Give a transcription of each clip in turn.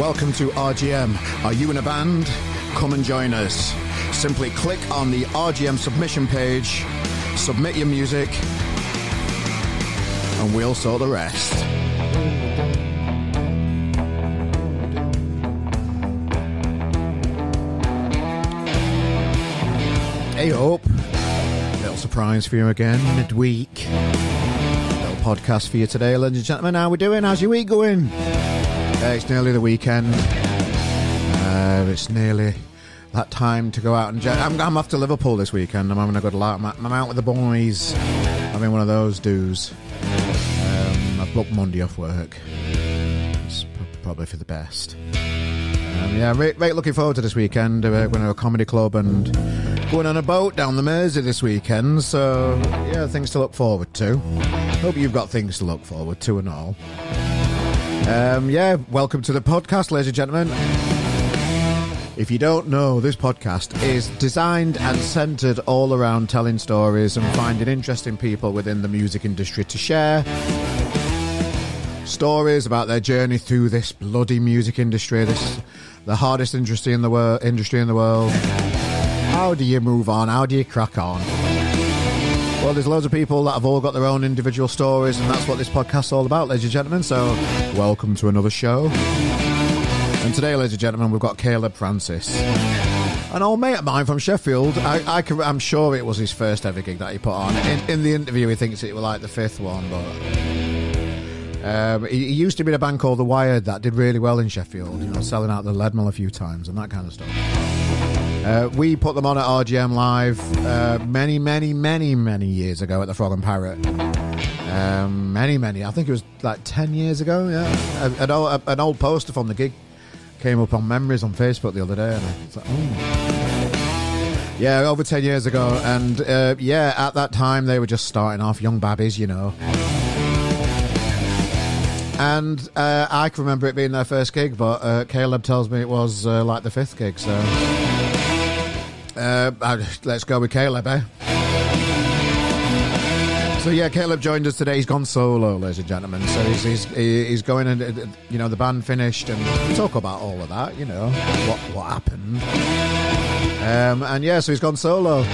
Welcome to RGM. Are you in a band? Come and join us. Simply click on the RGM submission page, submit your music, and we'll sort the rest. Hey, Hope. Little surprise for you again, midweek. Little podcast for you today, ladies and gentlemen. How we doing? How's your week going? Uh, it's nearly the weekend. Uh, it's nearly that time to go out and. Jet. I'm, I'm off to Liverpool this weekend. I'm having a good laugh. I'm, I'm out with the boys. I'm one of those dues. Um, I've booked Monday off work. It's probably for the best. Um, yeah, looking forward to this weekend. Uh, going to a comedy club and going on a boat down the Mersey this weekend. So, yeah, things to look forward to. Hope you've got things to look forward to and all. Um, yeah, welcome to the podcast, ladies and gentlemen. If you don't know, this podcast is designed and centered all around telling stories and finding interesting people within the music industry to share stories about their journey through this bloody music industry, this the hardest industry in the world. Industry in the world. How do you move on? How do you crack on? Well, there's loads of people that have all got their own individual stories, and that's what this podcast's all about, ladies and gentlemen. So, welcome to another show. And today, ladies and gentlemen, we've got Caleb Francis. An old mate of mine from Sheffield. I, I'm sure it was his first ever gig that he put on. In, in the interview, he thinks it was like the fifth one, but um, he, he used to be in a band called The Wired that did really well in Sheffield, you know, selling out the Leadmill a few times and that kind of stuff. Uh, we put them on at RGM Live uh, many, many, many, many years ago at the Frog and Parrot. Um, many, many. I think it was like 10 years ago, yeah. An old, an old poster from the gig came up on Memories on Facebook the other day, and like, oh. Yeah, over 10 years ago. And uh, yeah, at that time, they were just starting off, young babbies, you know. And uh, I can remember it being their first gig, but uh, Caleb tells me it was uh, like the fifth gig. So uh, let's go with Caleb, eh? So yeah, Caleb joined us today. He's gone solo, ladies and gentlemen. So he's he's, he's going and uh, you know the band finished, and we talk about all of that. You know what what happened. Um, and yeah, so he's gone solo.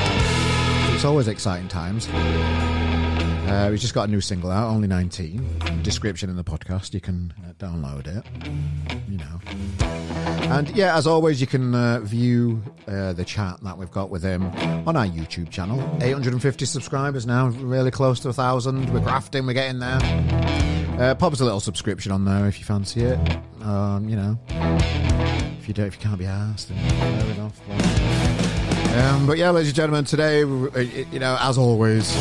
It's always exciting times. Uh, we've just got a new single out, only 19. Description in the podcast, you can uh, download it. You know. And yeah, as always, you can uh, view uh, the chat that we've got with him on our YouTube channel. 850 subscribers now, really close to a thousand. We're grafting, we're getting there. Uh, pop us a little subscription on there if you fancy it. Um, you know, if you don't, if you can't be asked, then fair enough. But, um, but yeah, ladies and gentlemen, today, uh, you know, as always,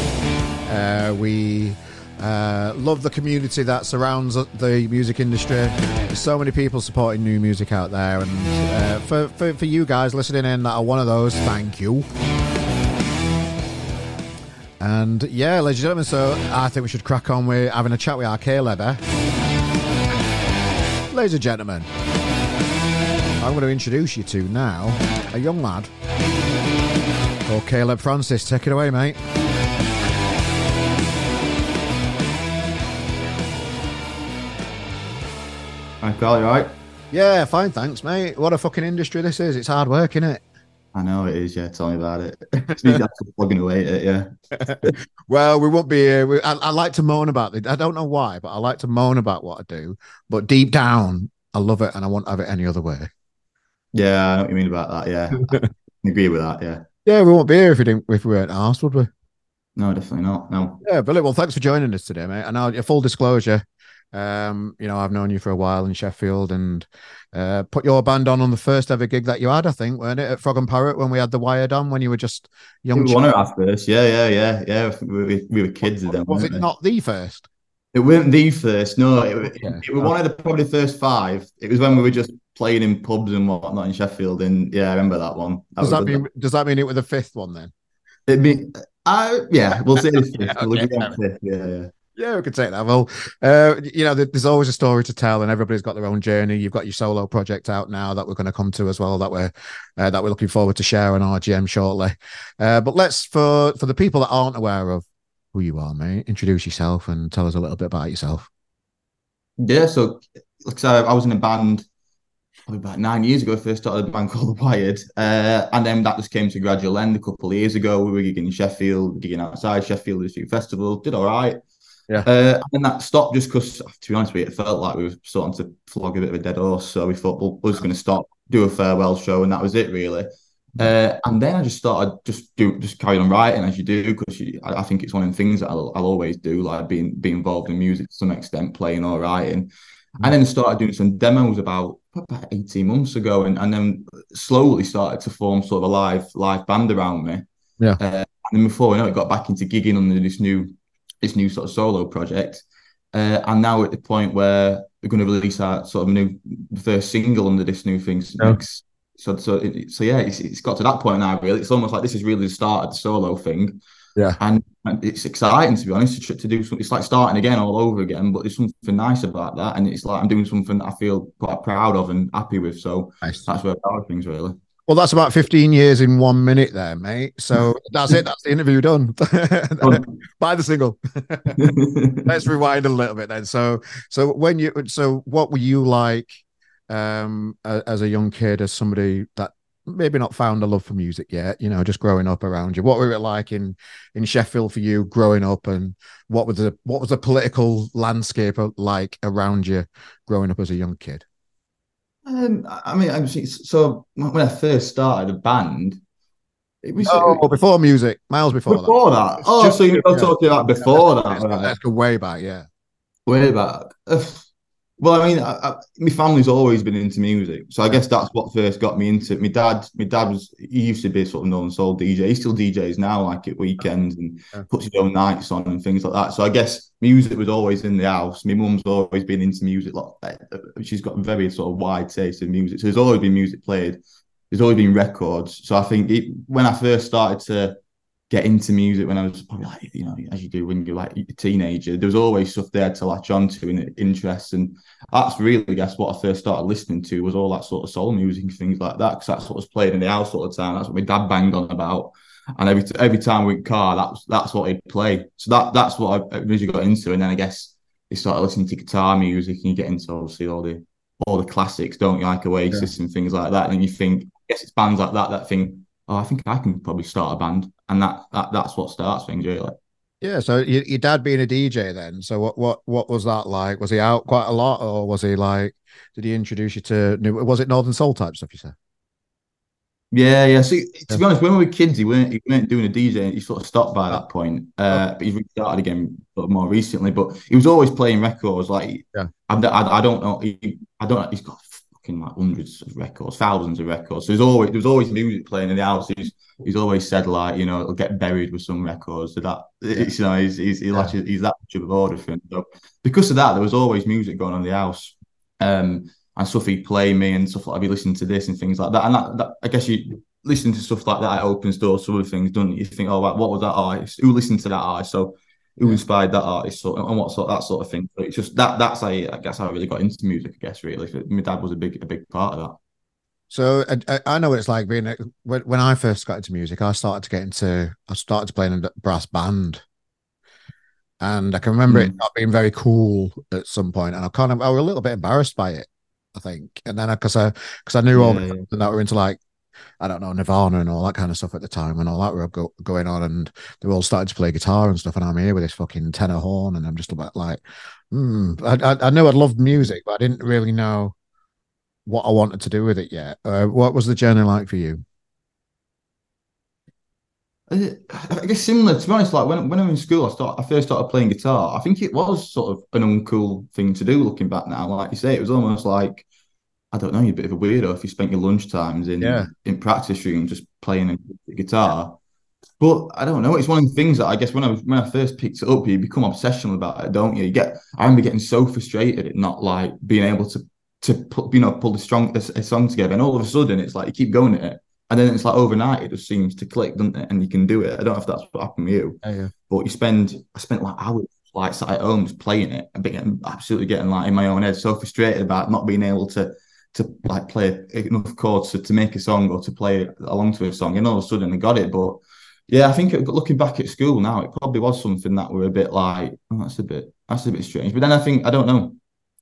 uh, we uh, love the community that surrounds the music industry. There's so many people supporting new music out there, and uh, for, for for you guys listening in that are one of those, thank you. And yeah, ladies and gentlemen, so I think we should crack on with having a chat with our Caleb. Ladies and gentlemen, I'm going to introduce you to now a young lad called Caleb Francis. Take it away, mate. Hi, Carl, you right? Yeah, fine, thanks, mate. What a fucking industry this is. It's hard work, isn't it? I know it is, yeah. Tell me about it. Plugging away at it, yeah. Well, we won't be here. We, I, I like to moan about it. I don't know why, but I like to moan about what I do. But deep down, I love it and I won't have it any other way. Yeah, I know what you mean about that, yeah. I agree with that, yeah. Yeah, we won't be here if we didn't if we weren't asked, would we? No, definitely not. No. Yeah, brilliant. Well, thanks for joining us today, mate. And now, full disclosure, um, you know, I've known you for a while in Sheffield and uh, put your band on on the first ever gig that you had, I think, weren't it, at Frog and Parrot when we had the Wired on when you were just young. We won it at first. Yeah, yeah, yeah, yeah. We, we, we were kids then. Was it we? not the first? It wasn't the first. No, it, it, it was one of the probably first five. It was when we were just playing in pubs and whatnot in Sheffield. And yeah, I remember that one. That Does that mean does that mean it was the fifth one then? It mean, I, yeah, we'll see. We'll okay, agree on fifth. Yeah, yeah. Yeah, we could take that. Well, uh, you know, there's always a story to tell, and everybody's got their own journey. You've got your solo project out now that we're going to come to as well. That we're uh, that we're looking forward to share on RGM shortly. Uh, but let's for for the people that aren't aware of who you are, mate, introduce yourself and tell us a little bit about yourself. Yeah, so like I I was in a band probably about nine years ago. First started a band called The Wired, uh, and then that just came to a gradual end a couple of years ago. We were gigging in Sheffield, gigging outside Sheffield District Festival, did all right. Yeah. Uh, and that stopped just because, to be honest with you, it felt like we were starting to flog a bit of a dead horse. So we thought, well, we're just going to stop, do a farewell show, and that was it, really. Uh, and then I just started just do just carry on writing as you do because I, I, think it's one of the things that I'll, I'll, always do, like being be involved in music to some extent, playing or writing. And then started doing some demos about about 18 months ago and, and then slowly started to form sort of a live live band around me. Yeah. Uh, and then before we know it, got back into gigging under this new this new sort of solo project. Uh, and now at the point where we're going to release our sort of new first single under this new thing. Yeah. So, so, it, so yeah, it's, it's got to that point now. Really, it's almost like this is really the start of the solo thing. Yeah, and, and it's exciting to be honest to, to do something. It's like starting again all over again, but there's something nice about that, and it's like I'm doing something that I feel quite proud of and happy with. So nice. that's where I things really. Well, that's about 15 years in one minute there, mate. So that's it. That's the interview done. Buy the single. Let's rewind a little bit then. So, so when you, so what were you like um, as a young kid, as somebody that maybe not found a love for music yet, you know, just growing up around you? What were it like in, in Sheffield for you growing up and what was the, what was the political landscape like around you growing up as a young kid? Um, I mean, I'm so when I first started a band, it was oh, before music, miles before, before that. that. Oh, so you're yeah. talking about before yeah, that? Right. Let's way back, yeah. Way back. Well, I mean, I, I, my family's always been into music, so I guess that's what first got me into it. My dad, my dad was he used to be sort of known soul DJ. He still DJs now, like at weekends and yeah. puts his own nights on and things like that. So I guess music was always in the house. My mum's always been into music. Uh, she's got a very sort of wide taste in music, so there's always been music played. There's always been records. So I think it, when I first started to get into music when I was probably like, you know, as you do when you're like a teenager, there was always stuff there to latch onto and interest. And that's really, I guess, what I first started listening to was all that sort of soul music things like that, because that's what was played in the house all the time. That's what my dad banged on about. And every every time we car, that's that's what he'd play. So that that's what I originally got into. And then I guess you started listening to guitar music and you get into obviously all the all the classics, don't you, like Oasis yeah. and things like that. And you think, I guess it's bands like that that think, oh, I think I can probably start a band and that, that that's what starts things really. Yeah, so your, your dad being a DJ then. So what what what was that like? Was he out quite a lot, or was he like? Did he introduce you to? new? Was it Northern Soul type stuff? You said. Yeah, yeah. See, to be honest, when we were kids, he weren't he weren't doing a DJ. He sort of stopped by that point. Uh, but he's restarted again more recently. But he was always playing records. Like, yeah. I, I, I don't know. He, I don't. He's got fucking like hundreds of records, thousands of records. So there's always there was always music playing in the house. He's he's always said like you know it'll get buried with some records. So that it's, you know he's he's he yeah. he's that much of order him. So because of that, there was always music going on in the house. Um, and stuff he'd play me and stuff like I'd be listening to this and things like that. And that, that I guess you listen to stuff like that, it opens doors to other things, don't you? You think, oh, what was that artist? Who listened to that artist? So who inspired that artist so, and what sort that sort of thing. But it's just that that's how I guess how I really got into music. I guess really, my dad was a big a big part of that. So I, I know what it's like being a, when, when I first got into music. I started to get into I started to play in a brass band, and I can remember mm. it not being very cool at some point, and I kind of I was a little bit embarrassed by it. I think, and then because I because I, I knew yeah, all the yeah. that were into like I don't know, Nirvana and all that kind of stuff at the time and all that were go- going on. And they were all starting to play guitar and stuff. And I'm here with this fucking tenor horn. And I'm just about like, hmm. I, I, I knew I'd loved music, but I didn't really know what I wanted to do with it yet. Uh, what was the journey like for you? Uh, I guess similar. To be honest, like when when I was in school, I start I first started playing guitar. I think it was sort of an uncool thing to do. Looking back now, like you say, it was almost like I don't know, you're a bit of a weirdo if you spent your lunch times in yeah. in practice room just playing a guitar. But I don't know. It's one of the things that I guess when I when I first picked it up, you become obsessional about it, don't you? You get. I remember getting so frustrated at not like being able to to put you know pull the strong a, a, song together, and all of a sudden it's like you keep going at it, and then it's like overnight it just seems to click, doesn't it? And you can do it. I don't know if that's what happened with you, oh, yeah. but you spend I spent like hours like sat at home just playing it and getting absolutely getting like in my own head, so frustrated about not being able to to like play enough chords to, to make a song or to play along to a song. And all of a sudden I got it. But yeah, I think looking back at school now, it probably was something that were a bit like, oh, that's a bit, that's a bit strange. But then I think, I don't know.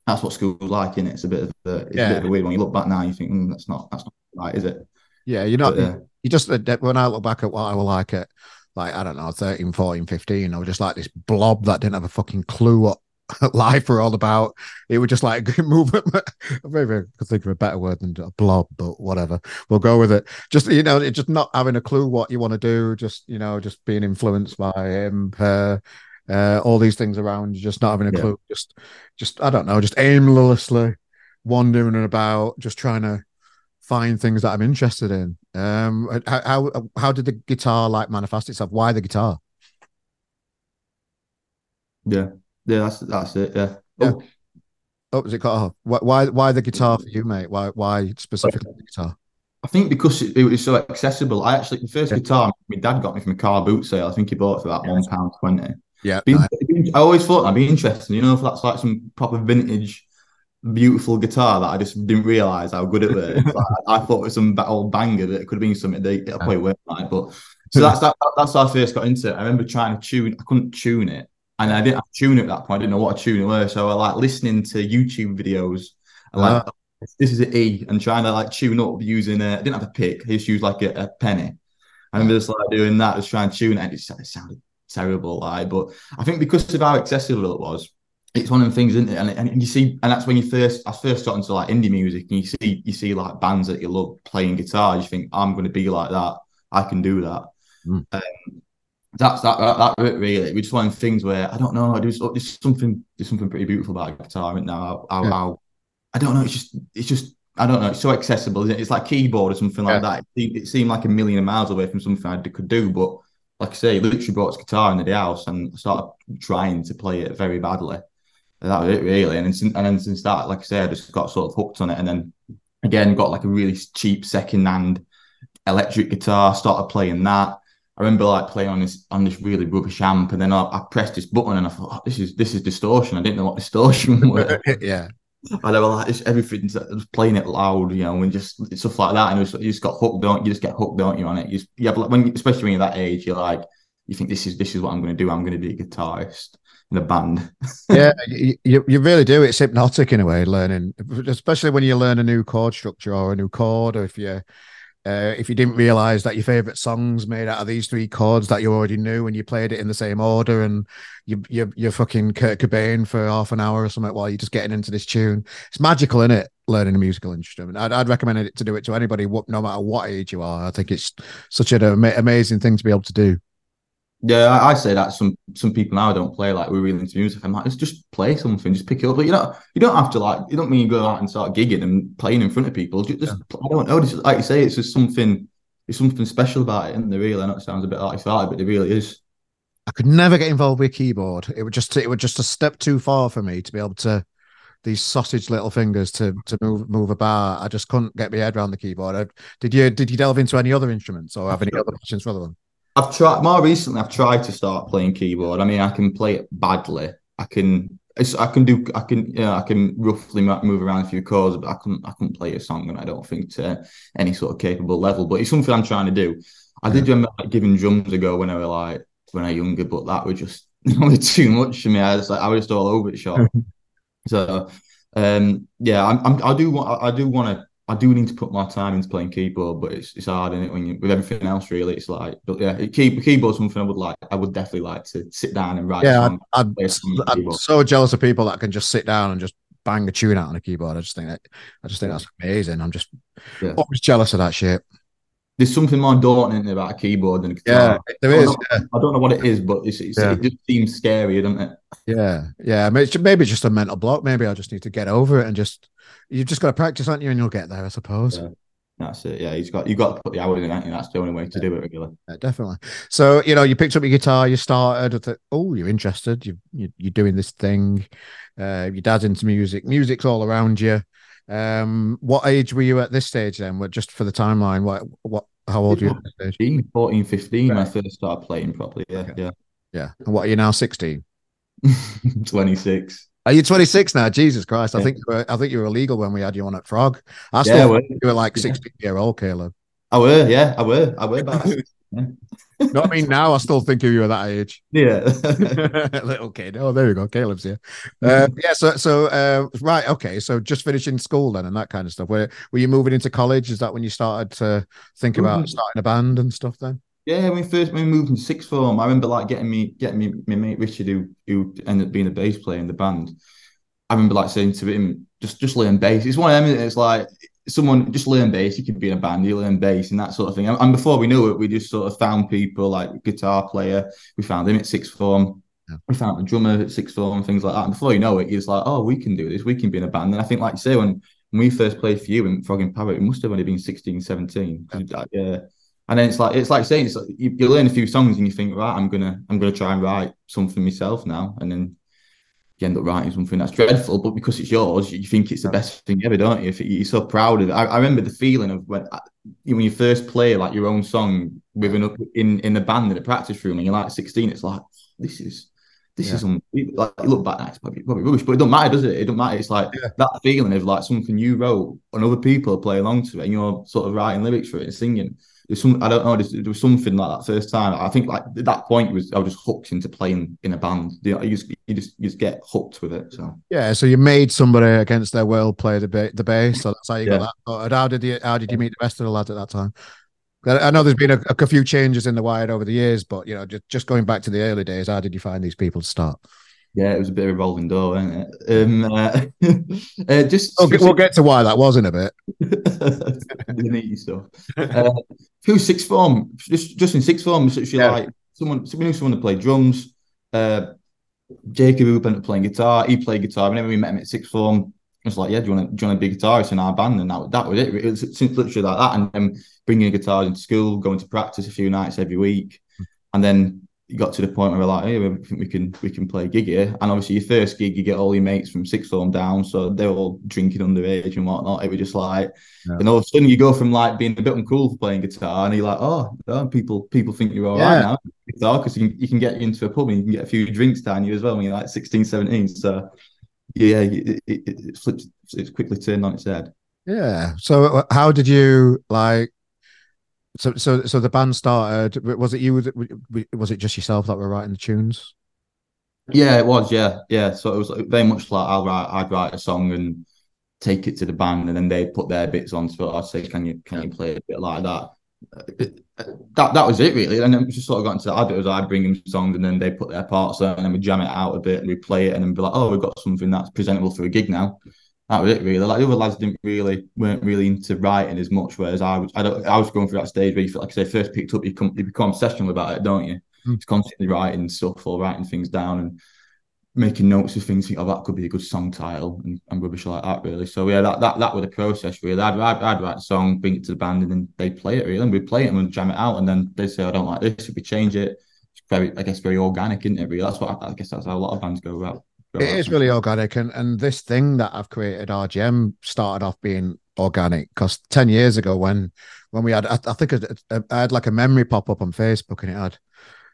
that's what school's like, and it? It's a bit of a, it's Yeah. a bit of a weird one. You look back now, you think mm, that's not that's not right, is it? Yeah, you're not. But, uh, You just uh, when I look back at what I was like at like I don't know 13, 14, 15, I was just like this blob that didn't have a fucking clue what life were all about. It was just like movement. Maybe I could think of a better word than a blob, but whatever. We'll go with it. Just you know, just not having a clue what you want to do. Just you know, just being influenced by him, her, uh, all these things around. you, Just not having a Yeah. clue. Just, just I don't know. Just aimlessly wandering about, just trying to find things that I'm interested in. Um, how how, how did the guitar like manifest itself? Why the guitar? yeah, yeah, that's that's it. Yeah. Yeah. Oh, Oh, was it cut off? Why why, why the guitar for you, mate? Why why specifically the guitar? I think because it, it was so accessible. I actually the first Yeah. guitar my dad got me from a car boot sale. I think he bought it for about one pound twenty. Yeah, Be- nice. be- I always thought that'd be interesting, you know, if that's like some proper vintage, beautiful guitar that I just didn't realize how good it was. Like, I thought it was some old banger that it could have been something that it'll probably like. But so that's that, that's how I first got into it. I remember trying to tune, I couldn't tune it, and I didn't have to tune it at that point. I didn't know what a tune it was, so I like listening to YouTube videos. And like this is an E, and trying to like tune up using a. I didn't have a pick. I just used like a, a penny. I remember just like doing that, just trying to tune it, and it, just, it sounded terrible. Like, but I think because of how accessible it was, it's one of the things, isn't it? And, and you see, and that's when you first, I first got into like indie music, and you see, you see like bands that you love playing guitar. You think, I'm going to be like that. I can do that. Mm. Um, that's that, that. That really, it's just one things where I don't know. There's, oh, there's something, there's something pretty beautiful about guitar right now. How, how, Yeah. how- I don't know. It's just, it's just. I don't know. It's so accessible. Isn't it? It's like keyboard or something like Yeah. that. It, seemed- it seemed like a million miles away from something I could do, but like I say, literally brought his guitar into the house and I started trying to play it very badly. And that was it really. And, then- and then since that, like I say, I just got sort of hooked on it. And then again, got like a really cheap second hand electric guitar, started playing that. I remember like playing on this on this really rubbish amp, and then I, I pressed this button and I thought, oh, this is this is distortion. I didn't know what distortion was. yeah, I never like this. Everything's uh, just playing it loud, you know, and just stuff like that. And it was, you just got hooked, don't you? Just get hooked, don't you? On it, you, just, you have like when, especially when you're that age, you're like, you think this is this is what I'm going to do. I'm going to be a guitarist in a band. yeah. You, you you really do. It's hypnotic in a way. Learning, especially when you learn a new chord structure or a new chord, or if you. Uh, if you didn't realize that your favorite songs made out of these three chords that you already knew and you played it in the same order and you you you're fucking Kurt Cobain for half an hour or something while you're just getting into this tune, it's magical, isn't it? Learning a musical instrument, I'd, I'd recommend it to do it to anybody, no matter what age you are. I think it's such an ama- amazing thing to be able to do. Yeah, I, say that some some people now don't play like we're really into music. I'm like, let's just play something, just pick it up. But you know, you don't have to like, you don't mean you go out and start gigging and playing in front of people. Just, just I don't know, just, like you say, it's just something. There's something special about it, and there really. I know it sounds a bit like that, but it really is. I could never get involved with a keyboard. It would just it would just a step too far for me to be able to these sausage little fingers to to move move a bar. I just couldn't get my head around the keyboard. I, did you did you delve into any other instruments or have any other passions for other one? I've tried more recently. I've tried to start playing keyboard. I mean, I can play it badly. I can. It's, I can do. I can. You know, I can roughly move around a few chords, but I couldn't. I couldn't play a song, and I don't think to any sort of capable level. But it's something I'm trying to do. I did remember like, giving drums a go when I was like when I was younger, but that was just was too much for me. I was like I was just all over it short. so, um, yeah, I'm, I'm, I do want. I do want to. I do need to put more time into playing keyboard, but it's it's hard in it when you with everything else. Really, it's like, but yeah, key, keyboard's something I would like. I would definitely like to sit down and write. Yeah, song. I'd, play I'd, a song on I'm so jealous of people that can just sit down and just bang a tune out on a keyboard. I just think that I just think that's amazing. I'm just Yeah. always jealous of that shit. There's something more daunting about a keyboard than a guitar. there I don't, know, I don't know what it is, but it's, it's, Yeah. it just seems scary, doesn't it? Yeah, yeah. Maybe just a mental block. Maybe I just need to get over it and just you've just got to practice, aren't you? And you'll get there, I suppose. Yeah. That's it. Yeah, he's got—you've got to put the hours in, haven't you? That's the only way to do it, really. Yeah, definitely. So you know, you picked up your guitar, you started. I thought, oh, you're interested. You, you you're doing this thing. Uh, your dad's into music. Music's all around you. Um, what age were you at this stage then? What just for the timeline? What what? How old were you at this stage? 14, 15 when I first started playing properly. Yeah, Okay. Yeah. And what are you now? Sixteen. 26. Are you 26 now? Jesus Christ! I think you were. I think you were illegal when we had you on at Frog. I still Yeah, well, you were like yeah. 16 year old, Caleb. I were, yeah, I were, I were back. Not I mean now. I still think of you at that age. Yeah, little kid. Oh, there we go. Caleb's here. Uh, yeah. So, so uh, right. Okay. So, just finishing school then, and that kind of stuff. Were Were you moving into college? Is that when you started to think about mm-hmm. starting a band and stuff? Then. Yeah, when we first when we moved in sixth form, I remember like getting me getting me my mate Richard who who ended up being a bass player in the band. I remember like saying to him, just just learn bass. It's one of them. It's like someone just learn bass. You could be in a band, you learn bass and that sort of thing. And, and before we knew it, we just sort of found people like guitar player. We found him at sixth form. Yeah. We found a drummer at sixth form, things like that. And before you know it, you're just like, oh, we can do this. We can be in a band. And I think, like you say, when, when we first played for you in Frog and Parrot, it must have only been 16, 17. Yeah. Uh, and then it's like it's like saying it's like you, you learn a few songs and you think, right, I'm gonna I'm gonna try and write something myself now. And then you end up writing something that's dreadful, but because it's yours, you think it's the best thing ever, don't you? You're so proud of it. I, I remember the feeling of when uh, when you first play like your own song with an in in the band in the practice room, and you're like 16. It's like this is this yeah. is un- like you look back, it's probably, probably rubbish, but it don't matter, does it? It don't matter. It's like yeah. that feeling of like something you wrote and other people play along to it, and you're sort of writing lyrics for it and singing there's some I don't know there was something like that first time. I think like at that point was I was just hooked into playing in a band. You, know, you just you just you just get hooked with it so. Yeah so you made somebody against their will play the ba- the bass so that's how you yeah. got that how did you how did you meet the rest of the lads at that time? I know there's been a, a few changes in the wired over the years but you know just, just going back to the early days how did you find these people to start yeah, it was a bit of a rolling door, wasn't it? Um, uh, uh, just we'll get, we'll get, to why that was in a bit. the stuff. Uh, through sixth form, just just in sixth form, so she yeah. like someone. So we knew someone to play drums. Uh, Jacob, who ended up playing guitar, he played guitar. Whenever we met him at sixth form, I was like, "Yeah, do you want to do you want to be a guitarist in our band?" And that that was it. It was literally like that, and then bringing a guitar into school, going to practice a few nights every week, and then you got to the point where we're like, hey, we think we can we can play gig here. And obviously, your first gig, you get all your mates from sixth form down, so they're all drinking underage and whatnot. It was just like, yeah. and all of a sudden, you go from like being a bit uncool for playing guitar, and you're like, oh, oh people people think you're all yeah. right now guitar because you can, you can get into a pub and you can get a few drinks down you as well when you're like 16, 17. So yeah, it, it, it flips, it's quickly turned on its head. Yeah. So uh, how did you like? So, so, so the band started. Was it you? Was it just yourself that were writing the tunes? Yeah, it was. Yeah, yeah. So it was very much like I'll write, I'd write a song and take it to the band, and then they'd put their bits on. So I'd say, "Can you, can you play a bit like that?" Uh, uh, that that was it really, and then we just sort of got into that habit. Was I'd bring them songs, and then they put their parts on, and then we jam it out a bit, and we play it, and then be like, "Oh, we've got something that's presentable for a gig now." That was it really. Like the other lads didn't really weren't really into writing as much, whereas I was I, don't, I was going through that stage where you feel like I say first picked up, you come you become obsessional about it, don't you? Mm. It's constantly writing stuff or writing things down and making notes of things. Think, oh, that could be a good song title and, and rubbish like that, really. So yeah, that that that was the process really. I'd, I'd, I'd write a song, bring it to the band, and then they play it really, and we play it and we jam it out, and then they say I don't like this, if we change it. It's very, I guess, very organic, isn't it? Really, that's what I, I guess that's how a lot of bands go about. It is really organic, and and this thing that I've created, RGM, started off being organic because ten years ago, when when we had, I, I think I, I, had like a memory pop up on Facebook, and it had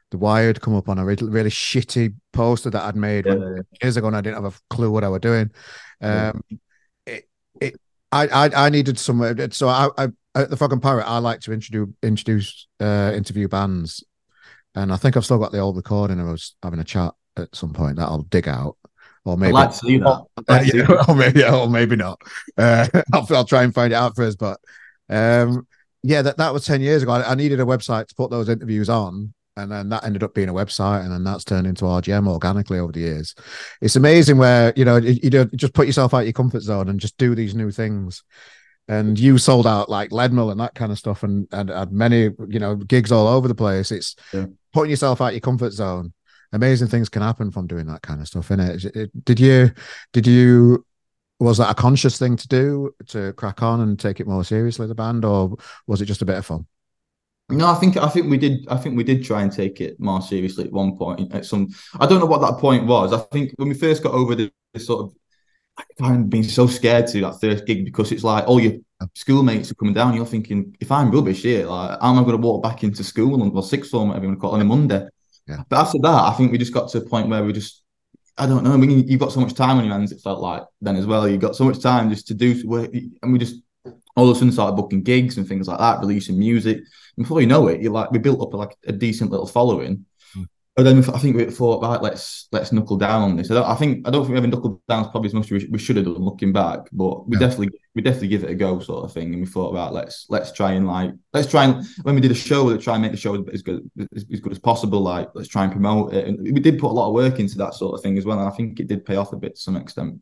the Wired come up on a really, really shitty poster that I'd made yeah. years ago, and I didn't have a clue what I was doing. Um, yeah. it, it, I, I, I needed somewhere. So I, I, at the fucking pirate, I like to introduce introduce uh, interview bands, and I think I've still got the old recording. I was having a chat at some point that I'll dig out or maybe I'd like to that. Or, like yeah, see or maybe, or maybe not. Uh, I'll, I'll, try and find it out first. But um, yeah, that, that was 10 years ago. I, I, needed a website to put those interviews on. And then that ended up being a website, and then that's turned into RGM organically over the years. It's amazing where you know you, you just put yourself out your comfort zone and just do these new things. And you sold out like Leadmill and that kind of stuff, and and had many you know gigs all over the place. It's yeah. putting yourself out your comfort zone amazing things can happen from doing that kind of stuff in it did you did you was that a conscious thing to do to crack on and take it more seriously the band or was it just a bit of fun no, I think I think we did. I think we did try and take it more seriously at one point. At some, I don't know what that point was. I think when we first got over the, the sort of, I've been so scared to that first gig because it's like all your schoolmates are coming down. You're thinking, if I'm rubbish here, like, how am I going to walk back into school and well, sixth form, whatever you want to call it, on a Monday? Yeah. But after that, I think we just got to a point where we just, I don't know. I mean, you've got so much time on your hands. It felt like then as well. You got so much time just to do work, and we just all of a sudden started booking gigs and things like that, releasing music. And before you know it, you like we built up like a decent little following. But then I think we thought, right, let's let's knuckle down on this. I, don't, I think I don't think we ever knuckled down probably as much as we, we should have done looking back, but we yeah. definitely we definitely give it a go, sort of thing. And we thought, right, let's let's try and like let's try and when we did a show, let's try and make the show as good as, as good as possible. Like let's try and promote it. And we did put a lot of work into that sort of thing as well, and I think it did pay off a bit to some extent.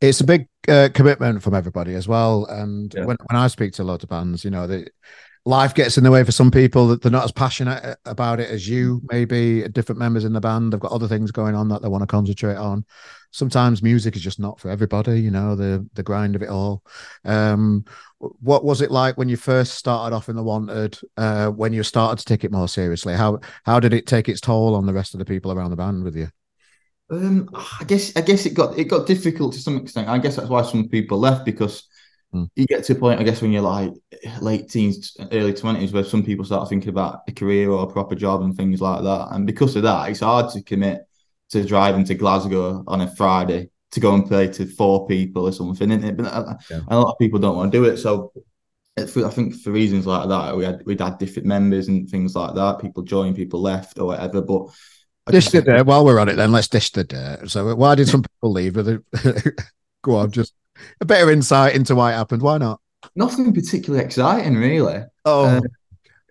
It's a big uh, commitment from everybody as well. And yeah. when, when I speak to a lot of bands, you know, they life gets in the way for some people that they're not as passionate about it as you maybe different members in the band. They've got other things going on that they want to concentrate on. Sometimes music is just not for everybody you know the the grind of it all. Um, what was it like when you first started off in the wanted uh, when you started to take it more seriously? How how did it take its toll on the rest of the people around the band with you? Um, I guess I guess it got it got difficult to some extent. I guess that's why some people left because Mm. You get to a point, I guess, when you're like late teens, early twenties, where some people start thinking about a career or a proper job and things like that. And because of that, it's hard to commit to driving to Glasgow on a Friday to go and play to four people or something. And, but uh, yeah. a lot of people don't want to do it. So I think for reasons like that, we had we'd had different members and things like that. People joined, people left, or whatever. But dish the dirt. While we're on it, then let's dish the dirt. So why did some people leave? It? Go on, just a better insight into why it happened. Why not? Nothing particularly exciting, really. Oh. Uh,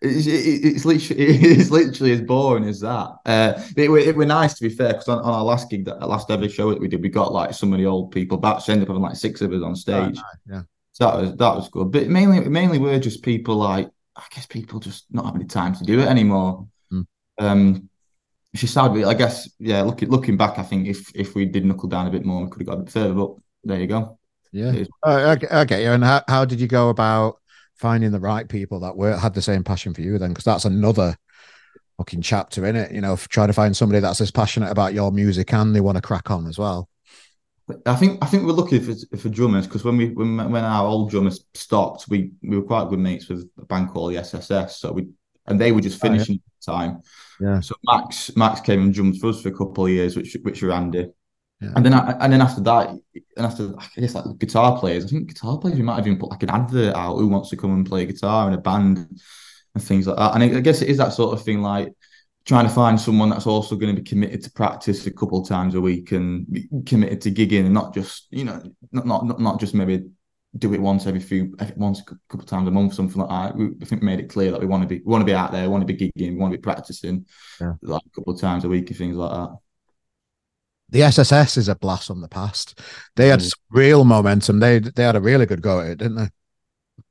it's, it's, literally it's literally as boring as that. Uh, it, it were nice to be fair because on, on, our last gig, that last ever show that we did, we got like some of the old people back. So ended up having like six of us on stage. Oh, yeah, so that was that was good. But mainly mainly we're just people like I guess people just not having the time to do it anymore. Mm. Um, she sad. I guess yeah. Looking looking back, I think if if we did knuckle down a bit more, we could have got a bit further. But there you go. Yeah. Uh, okay, okay. And how, how did you go about finding the right people that were had the same passion for you then? Because that's another fucking chapter in it. You know, trying to find somebody that's as passionate about your music and they want to crack on as well. I think I think we're lucky for, for drummers because when we when, when our old drummers stopped, we we were quite good mates with a band called the SSS. So we and they were just finishing oh, yeah. time. Yeah. So Max Max came and drummed for us for a couple of years, which which were Andy. Yeah. And then, I, and then after that, and after I guess like guitar players, I think guitar players we might have even put like an advert out who wants to come and play guitar in a band and things like that. And I, I guess it is that sort of thing, like trying to find someone that's also going to be committed to practice a couple of times a week and committed to gigging and not just you know not not not just maybe do it once every few once a couple of times a month something like that. We, I think we made it clear that we want to be we want to be out there, we want to be gigging, we want to be practicing yeah. like a couple of times a week and things like that the SSS is a blast from the past. They had mm. real momentum. They they had a really good go at it, didn't they?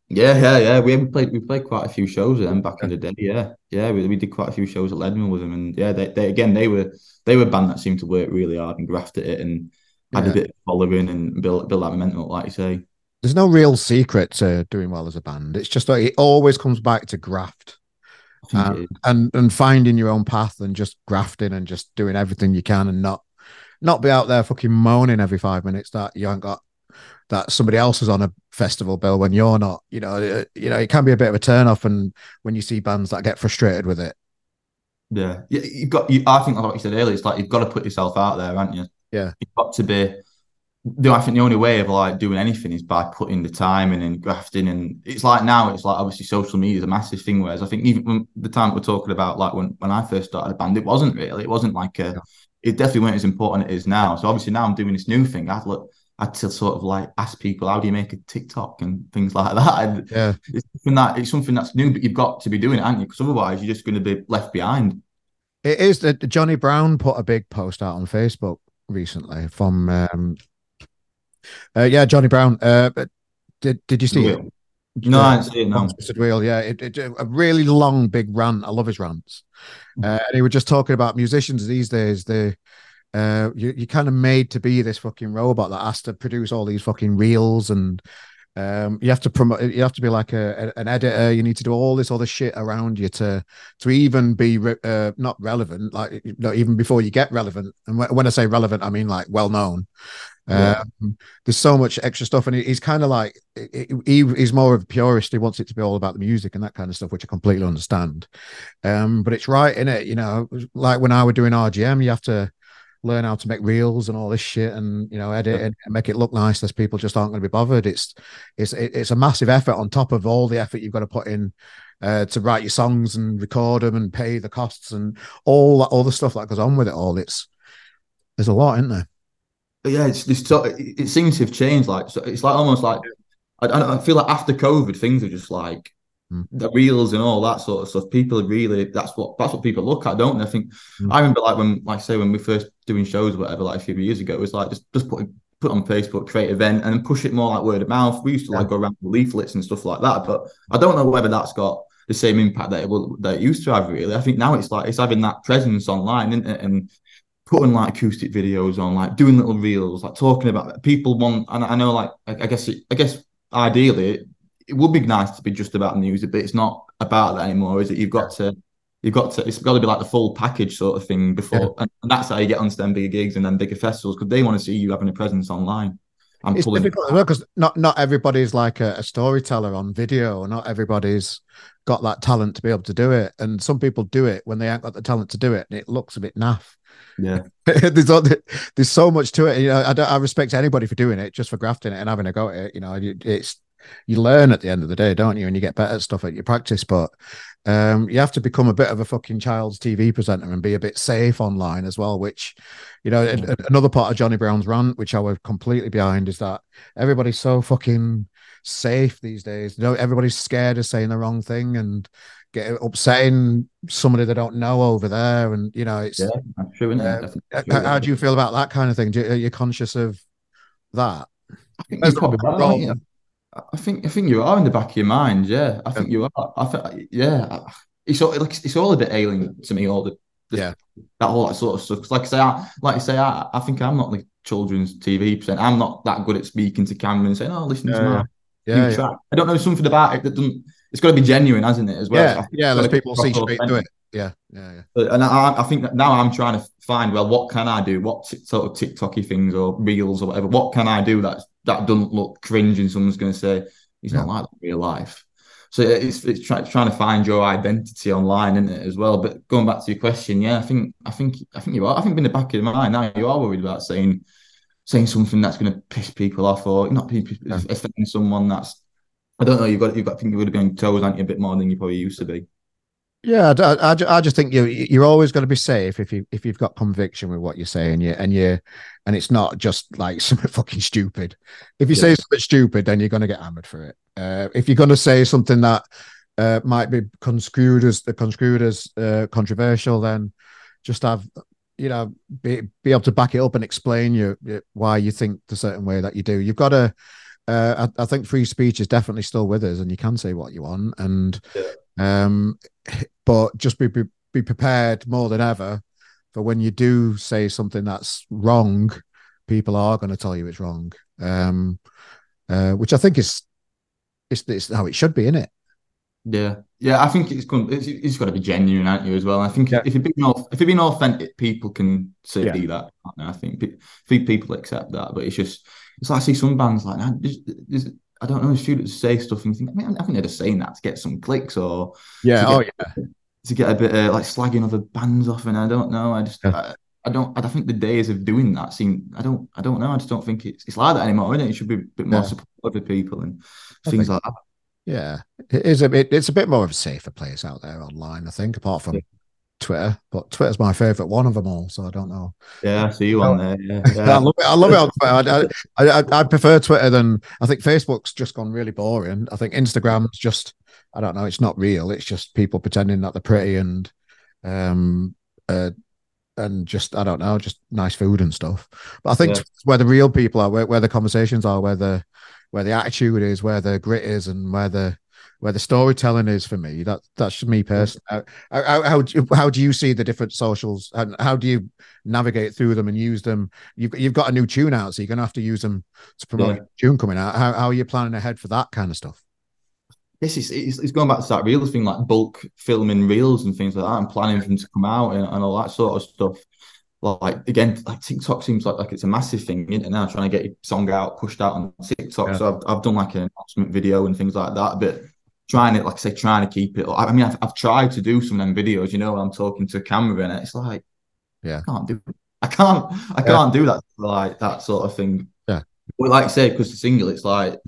Yeah, yeah, yeah. We played we played quite a few shows with them back in the day. Yeah, yeah. We, we did quite a few shows at Leadmill with them, and yeah, they, they again they were they were a band that seemed to work really hard and graft at it and had yeah. a bit of following and build build that momentum up, like you say. There's no real secret to doing well as a band. It's just like it always comes back to graft. Um, and and finding your own path and just grafting and just doing everything you can and not not be out there fucking moaning every five minutes that you haven't got that somebody else is on a festival bill when you're not. You know, it, you know, it can be a bit of a turn off, and when you see bands that get frustrated with it. Yeah, yeah, you've got. You, I think, like you said earlier, it's like you've got to put yourself out there, haven't you? Yeah, you've got to be. I think the only way of like doing anything is by putting the time in and grafting. And it's like now, it's like obviously social media is a massive thing. Whereas I think even when the time we're talking about, like when when I first started a band, it wasn't really. It wasn't like a. Yeah it definitely weren't as important as it is now. So obviously now I'm doing this new thing. I'd look, I had to sort of like ask people, how do you make a TikTok and things like that. And yeah, it's something that it's something that's new, but you've got to be doing it, aren't you? Because otherwise, you're just going to be left behind. It is that Johnny Brown put a big post out on Facebook recently from, um, uh, yeah, Johnny Brown. Uh, did did you see it? No, I didn't see it. No, Wheel. Yeah, it, it, a really long, big rant. I love his rants. Uh, and he was just talking about musicians these days. They, uh, you you kind of made to be this fucking robot that has to produce all these fucking reels and um, you have to promote. You have to be like a, a, an editor. You need to do all this other shit around you to to even be re- uh, not relevant. Like not even before you get relevant. And when I say relevant, I mean like well known. Yeah. Um, there's so much extra stuff, and he's kind of like he, he's more of a purist. He wants it to be all about the music and that kind of stuff, which I completely understand. Um, but it's right in it, you know. Like when I were doing RGM, you have to learn how to make reels and all this shit and you know edit and make it look nice there's people just aren't going to be bothered it's it's it's a massive effort on top of all the effort you've got to put in uh, to write your songs and record them and pay the costs and all that all the stuff that goes on with it all it's there's a lot isn't there yeah it's this it seems to have changed like so it's like almost like I, I feel like after covid things are just like mm. the reels and all that sort of stuff. People really that's what that's what people look at, don't they? I think mm. I remember like when like say when we first doing shows or whatever, like a few years ago, it was like just just put put on Facebook, create an event, and then push it more like word of mouth. We used to yeah. like go around with leaflets and stuff like that, but I don't know whether that's got the same impact that it will that it used to have. Really, I think now it's like it's having that presence online, isn't it? And putting like acoustic videos on, like doing little reels, like talking about it. people want. And I know, like I, I guess, it, I guess ideally it would be nice to be just about music, but it's not about that anymore, is it? You've got to you've got to it's got to be like the full package sort of thing before yeah. and, and, that's how you get on them bigger gigs and then bigger festivals because they want to see you having a presence online I'm it's pulling difficult because not not everybody's like a, a, storyteller on video or not everybody's got that talent to be able to do it and some people do it when they ain't got the talent to do it and it looks a bit naff yeah there's there's so much to it you know I, I respect anybody for doing it just for grafting it and having a go at it you know it's you learn at the end of the day, don't you? And you get better at stuff at your practice. But um, you have to become a bit of a fucking child's TV presenter and be a bit safe online as well. Which, you know, another part of Johnny Brown's rant, which I was completely behind, is that everybody's so fucking safe these days. You know, everybody's scared of saying the wrong thing and get upsetting somebody they don't know over there. And you know, it's yeah, true, uh, true, how, how do you feel about that kind of thing? Do, are you conscious of that? I think you're probably right. I think I think you are in the back of your mind. Yeah, I think you are. I think yeah. It's all it's all a bit alien to me. All the, the yeah that whole that sort of stuff. Cause like I say, I, like I say, I, I think I'm not the children's TV percent. I'm not that good at speaking to camera and saying, "Oh, listen yeah, to my yeah, yeah. track." I don't know something about it that doesn't. It's got to be genuine, hasn't it? As well. Yeah, yeah. Let people see straight to it. Yeah, yeah, yeah. And I, I think now I'm trying to find well, what can I do? What t- sort of TikToky things or reels or whatever? What can I do that that doesn't look cringe and someone's going to say He's yeah. not like that in real life. So it's it's try, trying to find your identity online, isn't it, as well? But going back to your question, yeah, I think I think I think you are. I think in the back of your mind now you are worried about saying saying something that's going to piss people off or not people yeah. offending someone that's I don't know. You've got you've got I think you would have been toes, aren't you, a bit more than you probably used to be. Yeah, I, I, I, just think you you're always going to be safe if you if you've got conviction with what you're saying, you and you and it's not just like something fucking stupid. If you yeah. say something stupid, then you're going to get hammered for it. Uh, if you're going to say something that uh, might be construed as construed as uh, controversial, then just have you know be be able to back it up and explain you why you think the certain way that you do. You've got to. Uh, I, I, think free speech is definitely still with us, and you can say what you want. And yeah. um, but just be, be be prepared more than ever for when you do say something that's wrong, people are going to tell you it's wrong. Um, uh, which I think is it's, it's how it should be, isn't it? Yeah, yeah. I think it's going. It's, it's got to be genuine, aren't you? As well. I think yeah. if you're being if you're being authentic, people can see yeah. that. I think people accept that, but it's just it's like I see some bands like that. I don't know, if students say stuff and you think, I, mean, I think they're just saying that to get some clicks or yeah, oh yeah, to get a bit of like slagging other bands off, and I don't know. I just yeah. I, I, don't. I think the days of doing that seem. I don't. I don't know. I just don't think it's it's like that anymore. Isn't it? it should be a bit more yeah. supportive of people and I things like that. Yeah, it is a bit. It's a bit more of a safer place out there online. I think, apart from Twitter, but Twitter's my favorite one of them all. So I don't know. Yeah, I see you on there. Yeah, yeah. I love it. I love it on Twitter. I, I, I, I, prefer Twitter than I think Facebook's just gone really boring. I think Instagram's just I don't know. It's not real. It's just people pretending that they're pretty and um uh and just I don't know, just nice food and stuff. But I think yeah. where the real people are, where, where the conversations are, where the where the attitude is, where the grit is, and where the where the storytelling is for me. That that's me personally. Uh, uh, how, how, how, how do you see the different socials and how do you navigate through them and use them? You've you've got a new tune out, so you're gonna have to use them to promote yeah. tune coming out. How how are you planning ahead for that kind of stuff? This is it's, it's going back to that reels thing, like bulk filming reels and things like that, and planning for them to come out and, and all that sort of stuff like again, like TikTok seems like, like it's a massive thing, isn't it? Now trying to get your song out, pushed out on TikTok. Yeah. So I've, I've done like an announcement video and things like that. But trying it, like I say, trying to keep it. I mean, I've, I've tried to do some of them videos, you know, when I'm talking to a camera and it's like, yeah, I can't do, it. I can't I can't do that like that sort of thing. Yeah. But like I say, because the single, it's like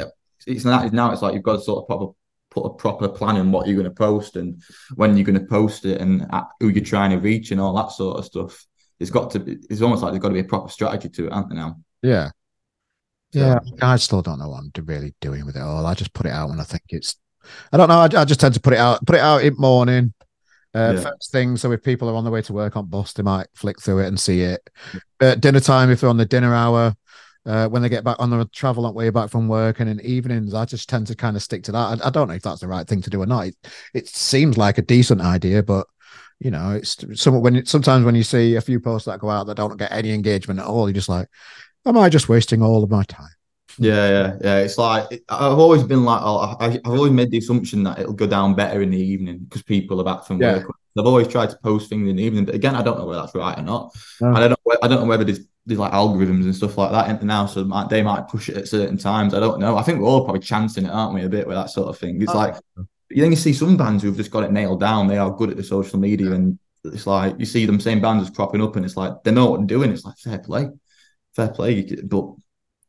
it's not now. It's like you've got to sort of proper put a proper plan in what you're going to post and when you're going to post it and who you're trying to reach and all that sort of stuff. It's got to be. It's almost like there's got to be a proper strategy to it, aren't there now? Yeah. Yeah, I still don't know what I'm really doing with it all. I just put it out when I think it's. I don't know. I, I just tend to put it out, put it out in morning, uh, yeah. First thing, so if people are on the way to work on bus, they might flick through it and see it. At dinner time, if they're on the dinner hour, uh, when they get back on the travel on way back from work, and in evenings, I just tend to kind of stick to that. I, I don't know if that's the right thing to do or not. It, it seems like a decent idea, but you know, it's some when it, sometimes when you see a few posts that go out that don't get any engagement at all, you're just like, am I just wasting all of my time? Yeah, yeah, yeah. It's like I've always been like, oh, I, have always made the assumption that it'll go down better in the evening because people are back from yeah. work. I've always tried to post things in the evening, but again, I don't know whether that's right or not. Oh. I don't know. I don't know whether there's, there's like algorithms and stuff like that in now, so they might push it at certain times. I don't know. I think we're all probably chancing it, aren't we, a bit with that sort of thing? It's oh. like you then you see some bands who've just got it nailed down. They are good at the social media, and it's like you see them same bands as cropping up, and it's like they know what they're doing. It's like fair play, fair play. But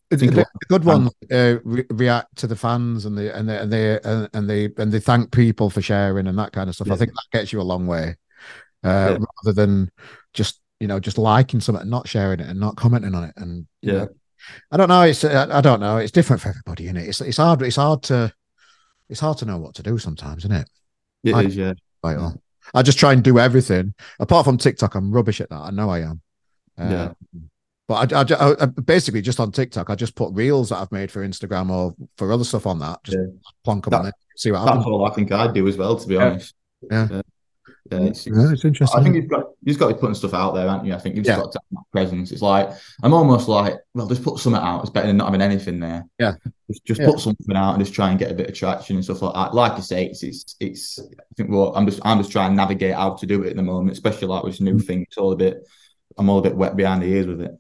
the, good ones uh, re- react to the fans and they and they and they and, and they and they thank people for sharing and that kind of stuff. Yeah. I think that gets you a long way, uh, yeah. rather than just you know just liking something and not sharing it and not commenting on it. And yeah, know, I don't know. It's I, I don't know. It's different for everybody, in it. It's it's hard. It's hard to it's hard to know what to do sometimes, isn't it? It I, is, yeah. On. I just try and do everything. Apart from TikTok, I'm rubbish at that. I know I am. yeah. But I, I, I, basically just on TikTok, I just put reels that I've made for Instagram or for other stuff on that. Just yeah. plonk them that, on it, see what happens. That's all I think I'd do as well, to be honest. Yeah. yeah. Yeah, it's, yeah, it's interesting. I think you've got you've got to be putting stuff out there, haven't you? I think you've yeah. got to have that presence. It's like I'm almost like, well, just put something out. It's better than not having anything there. Yeah, just, just yeah. put something out and just try and get a bit of traction and stuff like that. Like I say, it's it's, it's I think well, I'm just I'm just trying to navigate how to do it at the moment, especially like with this new mm. thing. It's all a bit, I'm all a bit wet behind the ears with it.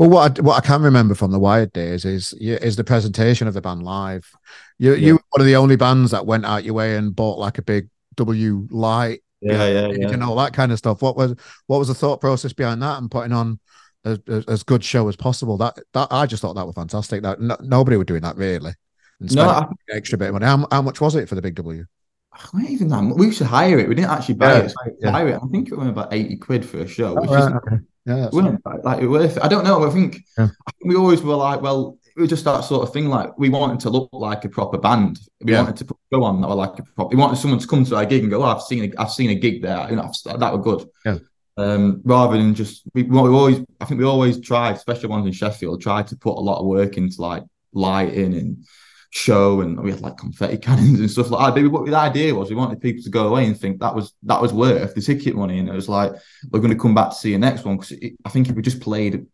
Well, what I, what I can remember from the Wired days is is the presentation of the band live. You yeah. you were one of the only bands that went out your way and bought like a big W light, yeah, yeah, yeah, and all that kind of stuff. What was what was the thought process behind that and putting on as, as good show as possible? That that I just thought that was fantastic. That no, nobody were doing that really. And no, I, an extra bit of money. How, how much was it for the big W? Not even that. We used to hire it. We didn't actually buy yeah, it. Yeah. Hire it. I think it went about eighty quid for a show, oh, which right, is okay. Yeah, like, like worth it. I don't know. I think, yeah. I think we always were like, well, it was just that sort of thing. Like we wanted to look like a proper band. We yeah. wanted to go on that were like a proper. We wanted someone to come to our gig and go, "Oh, I've seen a, I've seen a gig there. You know, that were good." Yeah. Um, rather than just we, we always, I think we always try, especially ones in Sheffield, try to put a lot of work into like lighting and show and we had like confetti cannons and stuff like that. But what the idea was we wanted people to go away and think that was that was worth the ticket money. And it was like, we're going to come back to see the next one. Because I think if we just played,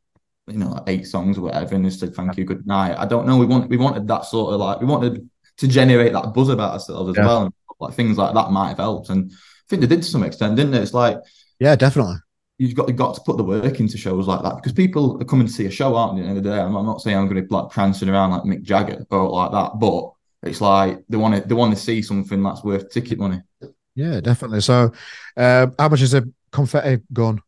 you know, like eight songs or whatever and just said thank you, good night. I don't know. We want we wanted that sort of like we wanted to generate that buzz about ourselves as yeah. well. And like things like that might have helped. And I think they did to some extent, didn't it? It's like Yeah, definitely you've got you've got to put the work into shows like that because people are coming to see a show, aren't they? At the end of the day, I'm, I'm not saying I'm going to be like prancing around like Mick Jagger or like that, but it's like they want to they want to see something that's worth ticket money. Yeah, definitely. So, uh, how much is a confetti gun?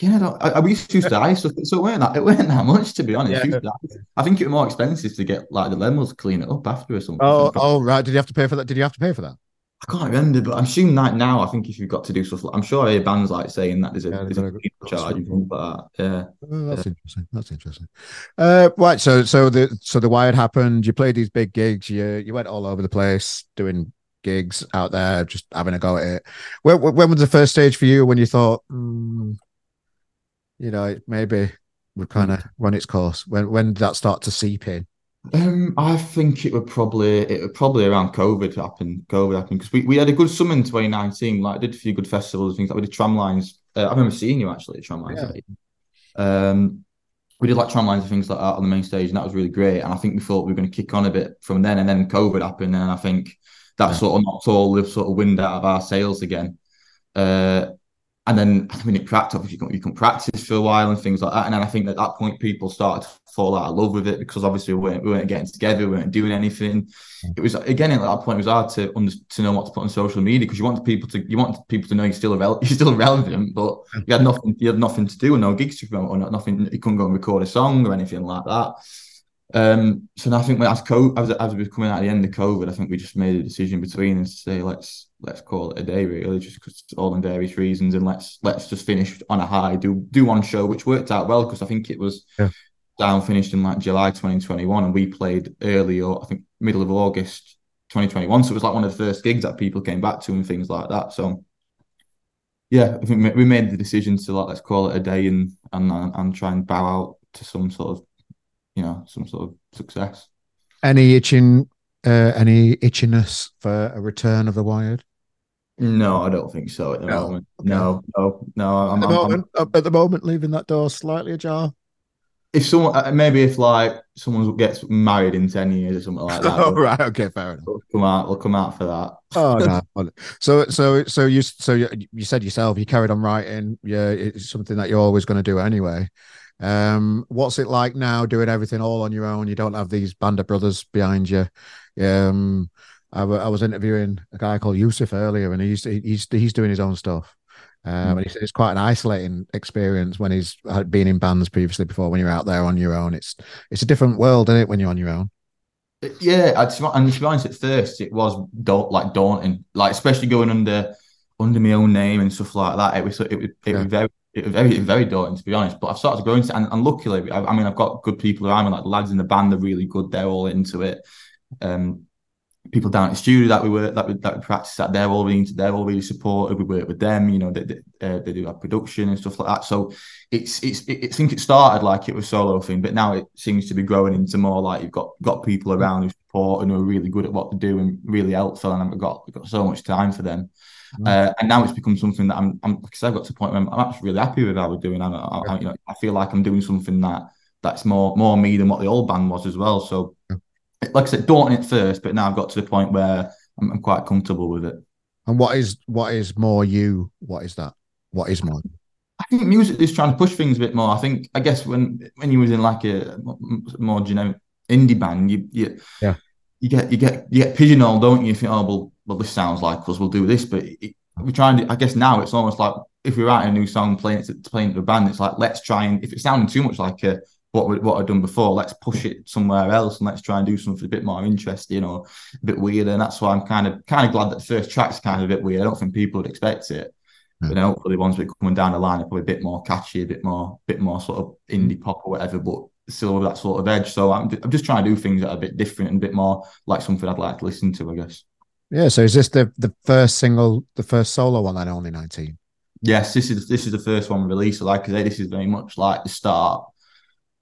Yeah, I, I, I used to die, so, so it weren't that it weren't that much to be honest. Yeah. I think it was more expensive to get like the lemons clean it up after or something. Oh, oh, right. Did you have to pay for that? Did you have to pay for that? I can't remember, but I'm assuming that now. I think if you've got to do stuff, like, I'm sure I hear bands like saying that there's a, yeah, there's a charge and things like that. Yeah, oh, that's yeah. interesting. That's interesting. Uh, right. So, so the so the Wired happened. You played these big gigs. You you went all over the place doing gigs out there, just having a go at it. When, when was the first stage for you when you thought, mm, you know, maybe we've kind of run its course? When when did that start to seep in? Um, I think it would probably it would probably around COVID happen. COVID happened because we, we had a good summer in 2019. Like I did a few good festivals, and things like we did tramlines. Uh, I remember seeing you actually at tramlines. Yeah. Um, we did like tramlines and things like that on the main stage, and that was really great. And I think we thought we were going to kick on a bit from then, and then COVID happened, and I think that yeah. sort of knocked all the sort of wind out of our sails again. Uh, and then I mean, it practice you can you can practice for a while and things like that. And then I think at that point people started to fall out of love with it because obviously we weren't, we weren't getting together, we weren't doing anything. It was again at that point it was hard to to know what to put on social media because you want people to you want people to know you're still rele- you're still relevant, but you had nothing you had nothing to do and no gigs to promote or nothing. You couldn't go and record a song or anything like that. Um, so I think as, COVID, as as we were coming out at the end of COVID, I think we just made a decision between us to say let's let's call it a day really, just because all in various reasons, and let's let's just finish on a high. Do do one show, which worked out well because I think it was yeah. down finished in like July 2021, and we played early or I think middle of August 2021. So it was like one of the first gigs that people came back to and things like that. So yeah, I think we made the decision to like let's call it a day and and and try and bow out to some sort of you know some sort of success. Any itching, uh, any itchiness for a return of the Wired? No, I don't think so at the no. moment. Okay. No, no, no. I'm, at, the moment, I'm, at the moment, leaving that door slightly ajar. If someone, uh, maybe if like someone gets married in ten years or something like that. oh right, okay, fair enough. We'll come out. We'll come out for that. oh no. So, so, so you, so you, you said yourself, you carried on writing. Yeah, it's something that you're always going to do anyway. Um, what's it like now doing everything all on your own? You don't have these band of brothers behind you. Um, I, I was interviewing a guy called Yusuf earlier, and he's he's he's doing his own stuff. Um, mm. and he said it's quite an isolating experience when he's been in bands previously before. When you're out there on your own, it's it's a different world, isn't it? When you're on your own. Yeah, and to be honest, at first it was like daunting, like especially going under under my own name and stuff like that. It was it, it, it yeah. was very very very daunting to be honest. But I've started to grow into and, and luckily, I, I, mean, I've got good people around me. Like the lads in the band are really good. They're all into it. Um, people down at the studio that we work that we that we practice at, they're all really they're all really supportive. We work with them. You know, they they, uh, they do our production and stuff like that. So it's it's it, I think it started like it was solo thing, but now it seems to be growing into more like you've got got people around who support and who are really good at what they do and really helpful. And I've got I've got so much time for them. Mm. Uh, and now it's become something that I'm, I'm because I've got to a point where I'm, I'm actually really happy with how we're doing. I, I, you know, I feel like I'm doing something that that's more more me than what the old band was as well. So, like I said, daunting at first, but now I've got to the point where I'm, I'm quite comfortable with it. And what is what is more you? What is that? What is more? I think music is trying to push things a bit more. I think I guess when when you was in like a more you know indie band, you, you yeah you get you get you get pigeonholed, don't you? You think, oh well, well, this sounds like us. We'll do this, but it, we're trying to. I guess now it's almost like if we're writing a new song, playing it to playing to a band, it's like let's try and if it's sounding too much like a, what we, what I've done before, let's push it somewhere else and let's try and do something a bit more interesting or a bit weirder. And that's why I'm kind of kind of glad that the first track's kind of a bit weird. I don't think people would expect it. Mm. But then hopefully the ones that coming down the line are probably a bit more catchy, a bit more, bit more sort of indie pop or whatever. But still with that sort of edge. So I'm, I'm just trying to do things that are a bit different and a bit more like something I'd like to listen to, I guess. Yeah. So is this the the first single, the first solo one then only 19? Yes, this is this is the first one released. Like I say, this is very much like the start.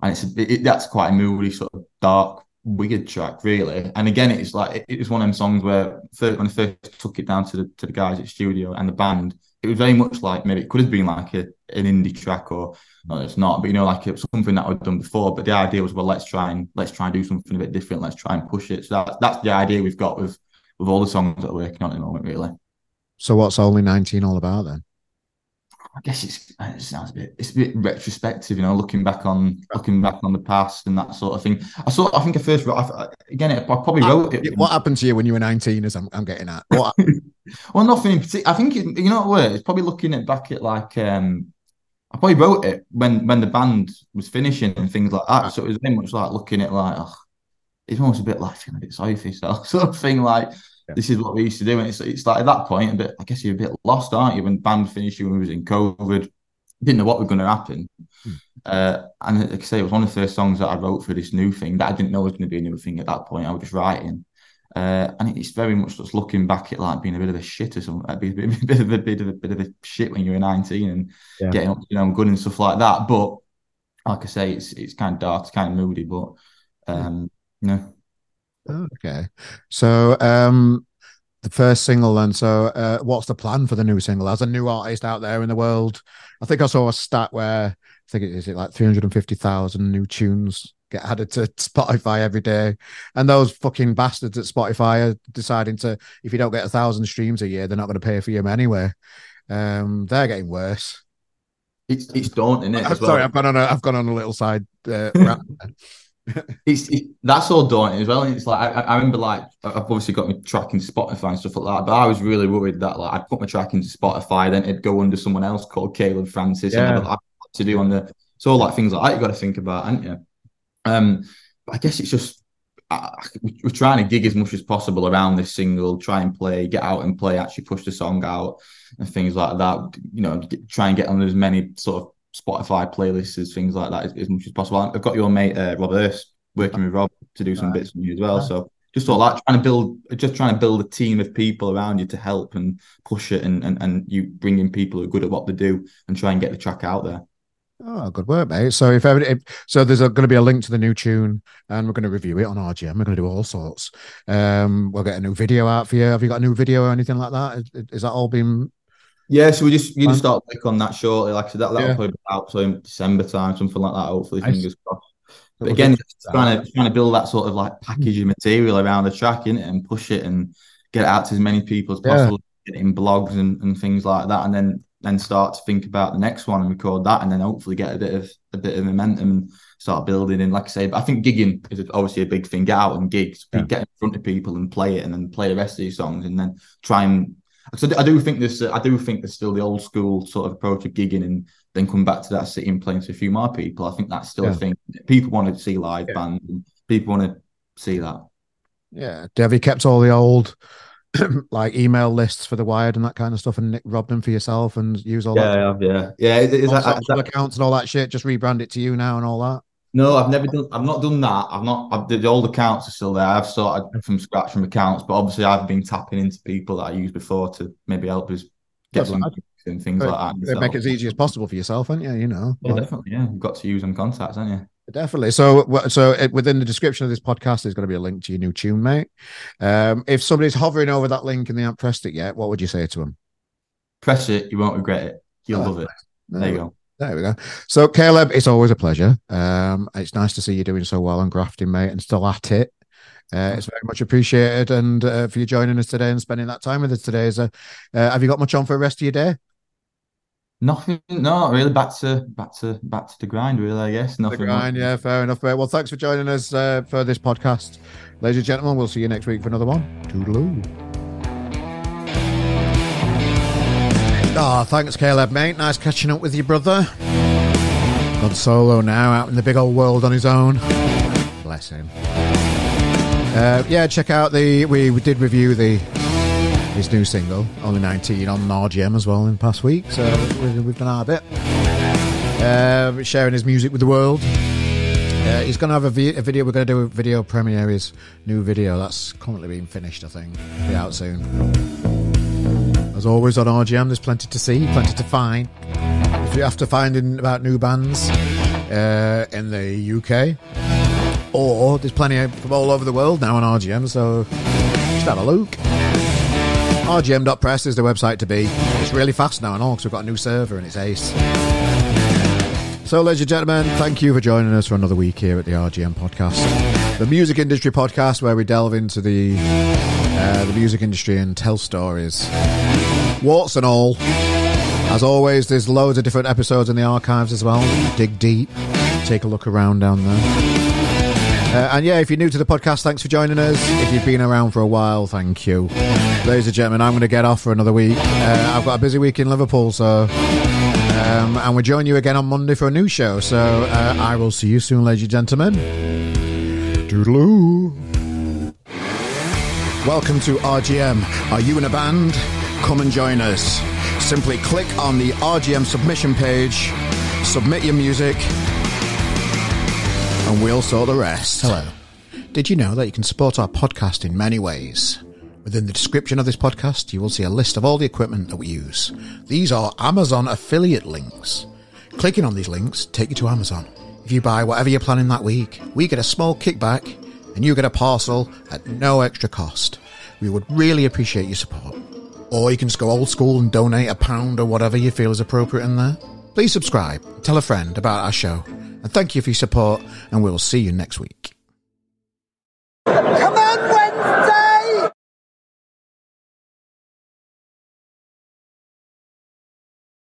And it's a, it, that's quite a moody, sort of dark, weird track, really. And again, it's like it, it was one of them songs where first, when I first took it down to the to the guys at studio and the band, it was very much like maybe it could have been like a, an indie track or no, it's not, but you know, like it was something that I'd done before. But the idea was, well, let's try and let's try and do something a bit different. Let's try and push it. So that, that's the idea we've got with with all the songs that we're working on at the moment, really. So what's only nineteen all about then? I guess it's it sounds a bit it's a bit retrospective, you know, looking back on looking back on the past and that sort of thing. I saw I think I first wrote I, again I probably wrote it. What happened to you when you were nineteen? As I'm, I'm getting at. What? well, nothing in particular. I think it, you know what it's probably looking at back at like um I probably wrote it when when the band was finishing and things like that. So it was very much like looking at like oh, it's almost a bit like feeling a bit sorry for yourself, sort of thing. Like yeah. this is what we used to do, and it's it's like at that point, a bit. I guess you're a bit lost, aren't you? When band finished, when we was in COVID, didn't know what was going to happen. Hmm. Uh, and like I say, it was one of the first songs that I wrote for this new thing that I didn't know was going to be a new thing at that point. I was just writing. Uh, and it's very much just looking back at like being a bit of a shit or something, a bit, a bit of a bit of a bit of a shit when you were 19 and yeah. getting up, you know, good and stuff like that. But like I say, it's it's kind of dark, it's kind of moody, but um, no. Okay, so um, the first single then. So, uh, what's the plan for the new single? As a new artist out there in the world, I think I saw a stat where I think it is it like three hundred and fifty thousand new tunes get added to Spotify every day, and those fucking bastards at Spotify are deciding to if you don't get a thousand streams a year, they're not going to pay for you anyway. Um, they're getting worse. It's it's daunting. It, I'm sorry, I've gone on a I've gone on a little side. Uh, it's it, that's all daunting as well. And it's like I, I, remember like I've obviously got my track into Spotify and stuff like that, but I was really worried that like I'd put my track into Spotify, then it'd go under someone else called Caleb Francis, yeah. and I'd to do on the so like things like that you got to think about, aren't you? Um, but I guess it's just we're trying to gig as much as possible around this single, try and play, get out and play, actually push the song out and things like that. You know, get, try and get on as many sort of Spotify playlists things like that as, as much as possible. I've got your mate uh, Rob Hurst working with Rob to do some bits for you as well. So just all that trying to build, just trying to build a team of people around you to help and push it, and and, and you bring in people who are good at what they do and try and get the track out there. Oh, good work, mate. So if ever, if, so there's going to be a link to the new tune, and we're going to review it on RGM. We're going to do all sorts. Um, we'll get a new video out for you. Have you got a new video or anything like that? Is, is that all been? Yeah, so we just you just start work on that shortly. Like I said, that that'll yeah. probably be out so in December time, something like that. Hopefully, fingers crossed. But again, trying to trying to build that sort of like packaging material around the track in it and push it and get it out to as many people as possible. Yeah. In blogs and, and things like that, and then then start to think about the next one and record that, and then hopefully get a bit of a bit of momentum and start building. And like I say, but I think gigging is obviously a big thing. Get out and gigs, yeah. get in front of people and play it, and then play the rest of these songs, and then try and. So I do think this. I do think there's still the old school sort of approach of gigging, and then come back to that city and playing to a few more people. I think that's still yeah. a thing. People want to see live yeah. bands, and people want to see that. Yeah, have you kept all the old like email lists for the Wired and that kind of stuff, and Nick rob them for yourself and use all yeah, that. Yeah, yeah, yeah. Is that, is that accounts and all that shit? Just rebrand it to you now and all that. No, I've never done. I've not done that. I've not. I've, the, the old accounts are still there. I've started from scratch from accounts, but obviously I've been tapping into people that I used before to maybe help us get some and things like that. Make it as easy as possible for yourself, aren't you? You know. Yeah, definitely. Yeah, you've got to use them contacts, haven't you? Definitely. So, so within the description of this podcast, there's going to be a link to your new tune, mate. Um, if somebody's hovering over that link and they haven't pressed it yet, what would you say to them? Press it. You won't regret it. You'll oh, love it. There, there you go. There we go. So, Caleb, it's always a pleasure. Um, it's nice to see you doing so well on grafting, mate, and still at it. Uh, it's very much appreciated, and uh, for you joining us today and spending that time with us today. Is uh, uh have you got much on for the rest of your day? Nothing, no, really. Back to back to back to the grind, really. I guess nothing. The grind, yeah, fair enough. Mate. Well, thanks for joining us uh, for this podcast, ladies and gentlemen. We'll see you next week for another one. Toodaloo. Oh, thanks, Caleb, mate. Nice catching up with you, brother. Gone solo now, out in the big old world on his own. Bless him. Uh, yeah, check out the. We, we did review the his new single, Only 19, on RGM as well in the past week. So we've done our bit. Uh, sharing his music with the world. Uh, he's going to have a, vi- a, video. We're going to do a video premiere his new video. That's currently being finished, I think. Be out soon. As always on RGM, there's plenty to see, plenty to find. If you're after finding about new bands uh, in the UK, or there's plenty from all over the world now on RGM, so just have a look. RGM.press is the website to be. It's really fast now and all because we've got a new server and it's ace. So, ladies and gentlemen, thank you for joining us for another week here at the RGM podcast, the music industry podcast where we delve into the uh, the music industry and tell stories, warts and all. As always, there's loads of different episodes in the archives as well. Dig deep, take a look around down there. Uh, and yeah, if you're new to the podcast, thanks for joining us. If you've been around for a while, thank you. Ladies and gentlemen, I'm going to get off for another week. Uh, I've got a busy week in Liverpool, so. Um, and we'll join you again on Monday for a new show. So uh, I will see you soon, ladies and gentlemen. Toodaloo. Welcome to RGM. Are you in a band? Come and join us. Simply click on the RGM submission page, submit your music, and we'll sort the rest. Hello. Did you know that you can support our podcast in many ways? Within the description of this podcast, you will see a list of all the equipment that we use. These are Amazon affiliate links. Clicking on these links take you to Amazon. If you buy whatever you're planning that week, we get a small kickback and you get a parcel at no extra cost. We would really appreciate your support. Or you can just go old school and donate a pound or whatever you feel is appropriate in there. Please subscribe, tell a friend about our show, and thank you for your support, and we will see you next week. Come on!